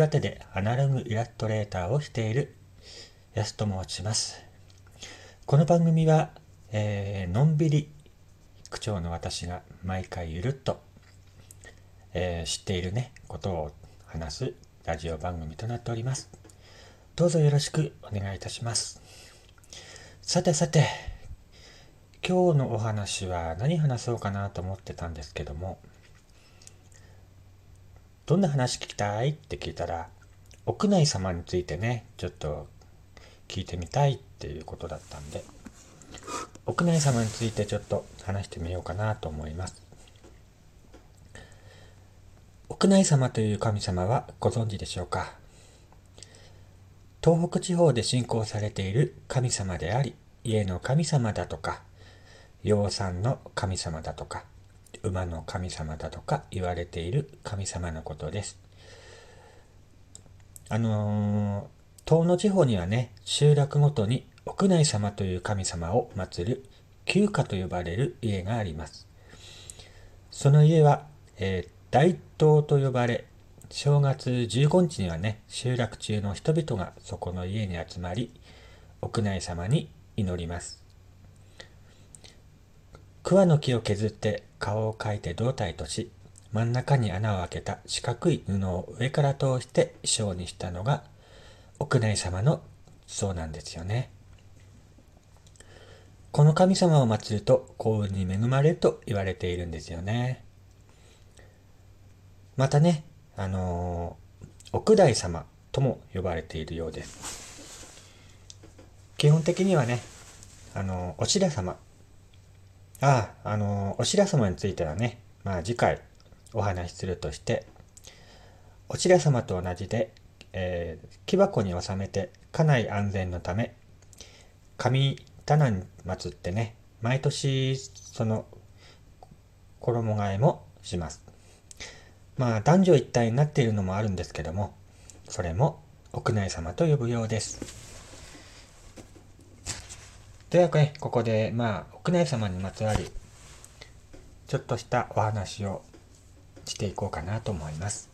岩手でアナログイラストレーターをしている安と申します。この番組は、えー、のんびり口調の私が毎回ゆるっと、えー、知っているね、ことを話すラジオ番組となっております。どうぞよろしくお願いいたします。さてさて、今日のお話は何話そうかなと思ってたんですけども、どんな話聞きたい？って聞いたら、屋内様についてね、ちょっと聞いてみたいっていうことだったんで、屋内様についてちょっと話してみようかなと思います。屋内様という神様はご存知でしょうか？東北地方で信仰されている神様であり、家の神様だとか、養蚕の神様だとか、馬の神様だとか言われている神様のことです。あのー、東の地方にはね、集落ごとに屋内様という神様を祀る旧家と呼ばれる家があります。その家は、えー、大東と呼ばれ、正月15日にはね、集落中の人々がそこの家に集まり、屋内様に祈ります。桑の木を削って顔を描いて胴体とし、真ん中に穴を開けた四角い布を上から通して衣装にしたのが屋内様の像なんですよね。この神様を祀ると幸運に恵まれると言われているんですよね。またね、あのー、奥大様とも呼ばれているようです。基本的にはね、あのー、お白様ああ、の、お白様についてはね、まあ次回お話しするとして、お白様と同じで、えー、木箱に収めて家内安全のため、神棚に祀ってね、毎年その衣替えもします。まあ男女一体になっているのもあるんですけども、それも屋内様と呼ぶようです。ではね、ここで、まあ、屋内様にまつわり、ちょっとしたお話をしていこうかなと思います。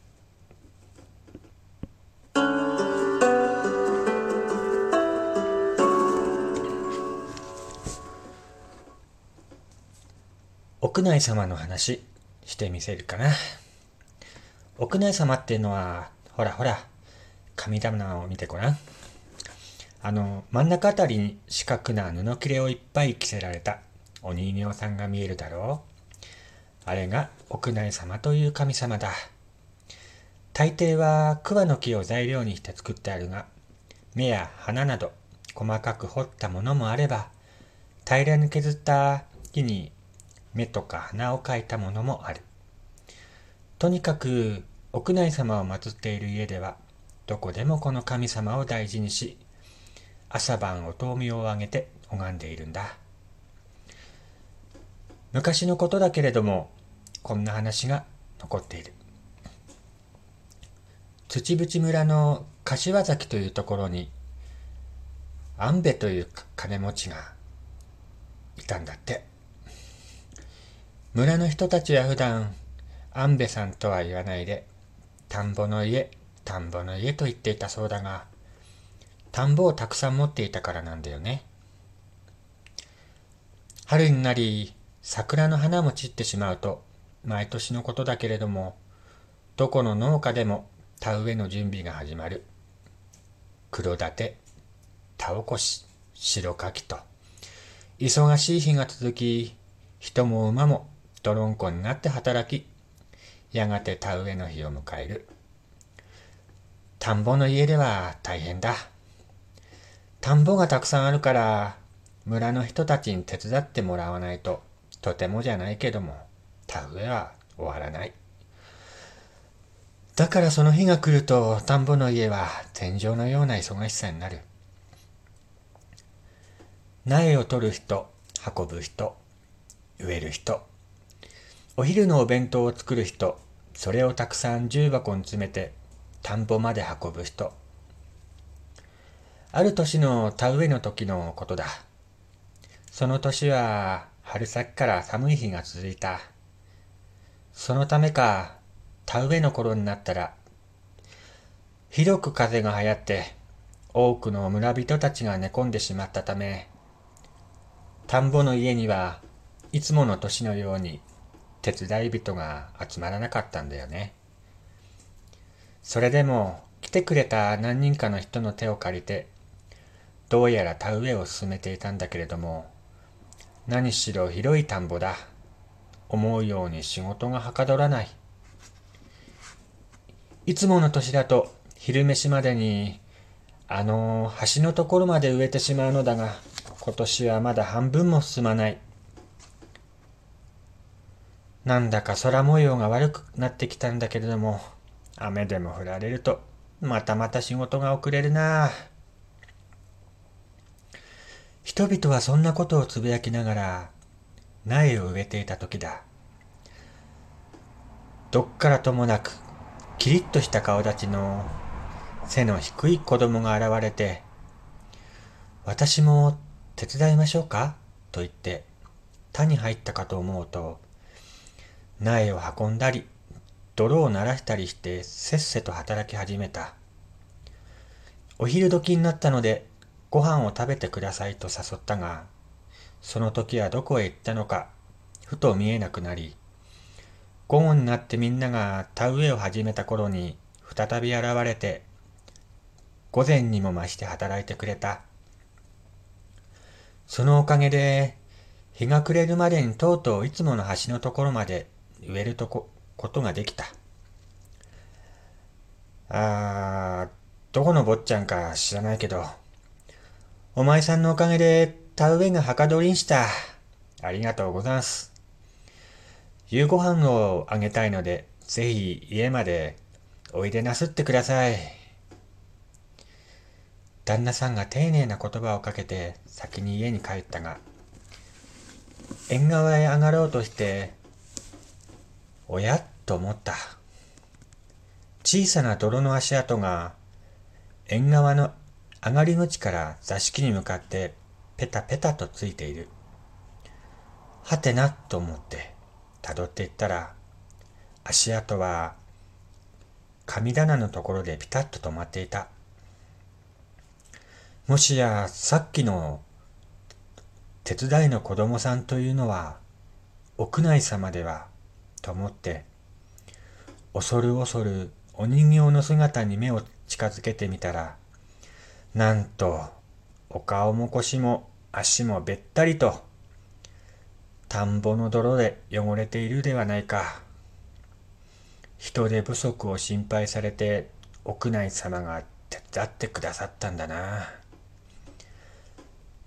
屋内様の話してみせるかな。屋内様っていうのは、ほらほら、神棚を見てごらん。あの、真ん中あたりに四角な布切れをいっぱい着せられたお人形さんが見えるだろう。あれが屋内様という神様だ。大抵は桑の木を材料にして作ってあるが、目や鼻など細かく彫ったものもあれば、平らに削った木に目とか鼻を描いたものもある。とにかく屋内様を祀っている家では、どこでもこの神様を大事にし、朝晩お灯明をあげて拝んでいるんだ。昔のことだけれども、こんな話が残っている。土淵村の柏崎というところに、安部という金持ちがいたんだって。村の人たちは普段、安部さんとは言わないで、田んぼの家、田んぼの家と言っていたそうだが、田んぼをたくさん持っていたからなんだよね。春になり、桜の花も散ってしまうと、毎年のことだけれども、どこの農家でも田植えの準備が始まる。黒立て、田起こし、白柿と、忙しい日が続き、人も馬も泥んこになって働き、やがて田植えの日を迎える。田んぼの家では大変だ。田んぼがたくさんあるから、村の人たちに手伝ってもらわないと、とてもじゃないけども、田植えは終わらない。だからその日が来ると、田んぼの家は天井のような忙しさになる。苗を取る人、運ぶ人、植える人、お昼のお弁当を作る人、それをたくさん重箱に詰めて田んぼまで運ぶ人、ある年の田植えの時のことだ。その年は春先から寒い日が続いた。そのためか、田植えの頃になったら、ひどく風が流行って、多くの村人たちが寝込んでしまったため、田んぼの家にはいつもの年のように手伝い人が集まらなかったんだよね。それでも来てくれた何人かの人の手を借りて、どうやら田植えを進めていたんだけれども、何しろ広い田んぼだ。思うように仕事がはかどらない。いつもの年だと昼飯までにあの橋のところまで植えてしまうのだが、今年はまだ半分も進まない。なんだか空模様が悪くなってきたんだけれども、雨でも降られると、またまた仕事が遅れるなあ人々はそんなことをつぶやきながら、苗を植えていた時だ。どっからともなく、キリッとした顔立ちの背の低い子供が現れて、私も手伝いましょうか？と言って田に入ったかと思うと、苗を運んだり、泥を鳴らしたりしてせっせと働き始めた。お昼時になったのでご飯を食べてくださいと誘ったが、その時はどこへ行ったのか、ふと見えなくなり、午後になってみんなが田植えを始めた頃に再び現れて午前にも増して働いてくれた。そのおかげで、日が暮れるまでにとうとういつもの橋のところまで植えるとこ、ことができた。あー、どこの坊ちゃんか知らないけど、お前さんのおかげで田植えがはかどりんした。ありがとうございます。夕ご飯をあげたいので、ぜひ家までおいでなすってください。旦那さんが丁寧な言葉をかけて先に家に帰ったが、縁側へ上がろうとして、おやと思った。小さな泥の足跡が縁側の上がり口から座敷に向かってペタペタとついている。はてなと思って辿っていったら足跡は神棚のところでピタッと止まっていた。もしやさっきの手伝いの子供さんというのは屋内様ではと思って恐る恐るお人形の姿に目を近づけてみたらなんとお顔も腰も足もべったりと田んぼの泥で汚れているではないか人手不足を心配されて屋内様が手伝ってくださったんだな。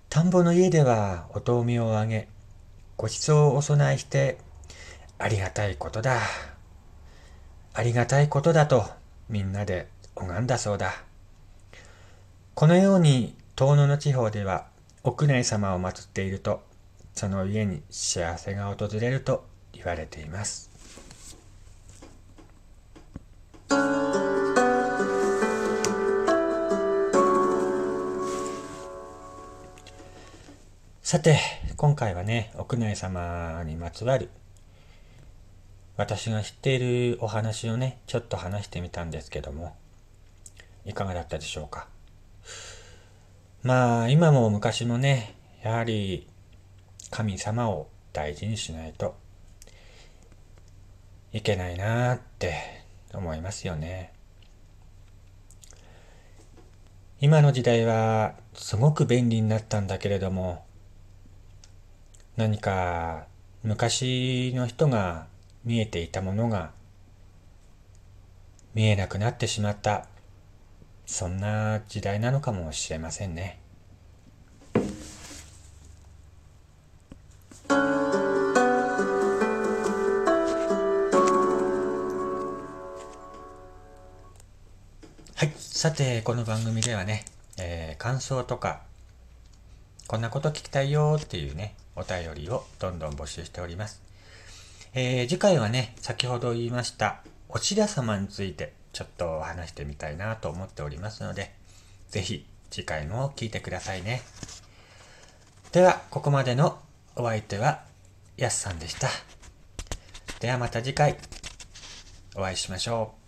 田んぼの家ではお灯明をあげ、ご馳走をお供えして、ありがたいことだ。ありがたいことだとみんなで拝んだそうだ。このように遠野の地方では屋内様を祀っていると、その家に幸せが訪れると言われています。さて、今回はね、屋内様にまつわる私が知っているお話をね、ちょっと話してみたんですけども、いかがだったでしょうか？まあ、今も昔もね、やはり神様を大事にしないといけないなって思いますよね。今の時代はすごく便利になったんだけれども、何か昔の人が見えていたものが見えなくなってしまったそんな時代なのかもしれませんね。はい。さて、この番組ではね、えー、感想とか、こんなこと聞きたいよっていうね、お便りをどんどん募集しております。えー、次回はね、先ほど言いました、お白様についてちょっと話してみたいなと思っておりますので、ぜひ次回も聞いてくださいね。では、ここまでのお相手は、やすさんでした。ではまた次回、お会いしましょう。